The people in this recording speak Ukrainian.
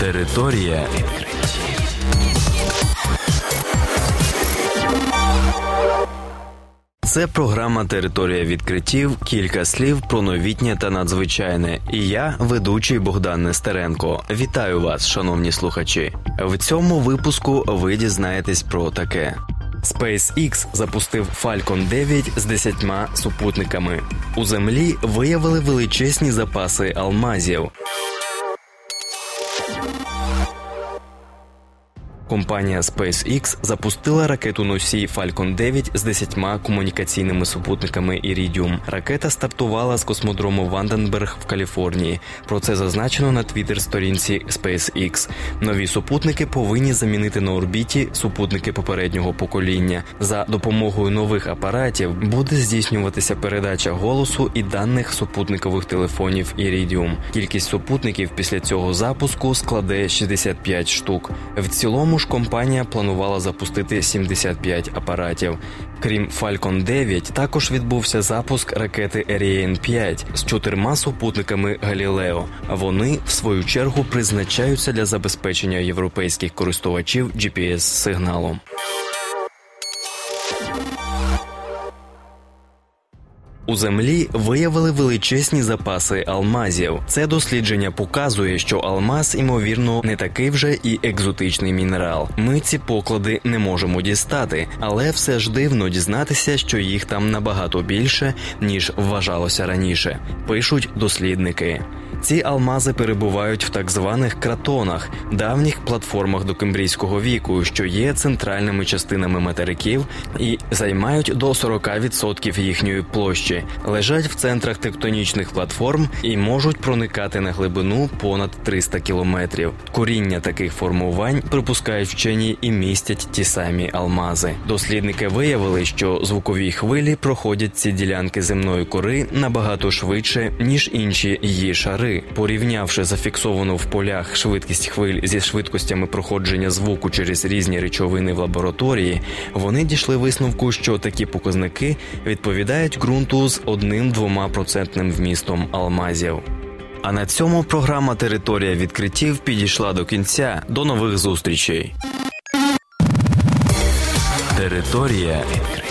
Територія відкриттів. Це програма Територія відкриттів. Кілька слів про новітнє та надзвичайне. І я, ведучий Богдан Нестеренко. Вітаю вас, шановні слухачі. В цьому випуску ви дізнаєтесь про таке. SpaceX запустив Falcon 9 з 10 супутниками. У землі виявили величезні запаси алмазів. Компанія SpaceX запустила ракету носій Falcon 9 з 10 комунікаційними супутниками Iridium. Ракета стартувала з космодрому Ванденберг в Каліфорнії. Про це зазначено на твіттер-сторінці SpaceX. Нові супутники повинні замінити на орбіті супутники попереднього покоління. За допомогою нових апаратів буде здійснюватися передача голосу і даних супутникових телефонів Iridium. Кількість супутників після цього запуску складе 65 штук. В цілому ж компанія планувала запустити 75 апаратів. Крім Falcon 9, також відбувся запуск ракети Ariane 5 з чотирма супутниками Галілео. Вони, в свою чергу, призначаються для забезпечення європейських користувачів gps сигналом. У землі виявили величезні запаси алмазів. Це дослідження показує, що алмаз, ймовірно, не такий вже і екзотичний мінерал. Ми ці поклади не можемо дістати, але все ж дивно дізнатися, що їх там набагато більше ніж вважалося раніше. Пишуть дослідники. Ці алмази перебувають в так званих кратонах, давніх платформах докембрійського віку, що є центральними частинами материків і займають до 40% їхньої площі, лежать в центрах тектонічних платформ і можуть проникати на глибину понад 300 кілометрів. Коріння таких формувань припускають вчені і містять ті самі алмази. Дослідники виявили, що звукові хвилі проходять ці ділянки земної кори набагато швидше ніж інші її шари. Порівнявши зафіксовану в полях швидкість хвиль зі швидкостями проходження звуку через різні речовини в лабораторії, вони дійшли висновку, що такі показники відповідають ґрунту з одним-двома процентним вмістом алмазів. А на цьому програма Територія відкриттів підійшла до кінця. До нових зустрічей. Територія відкриттів.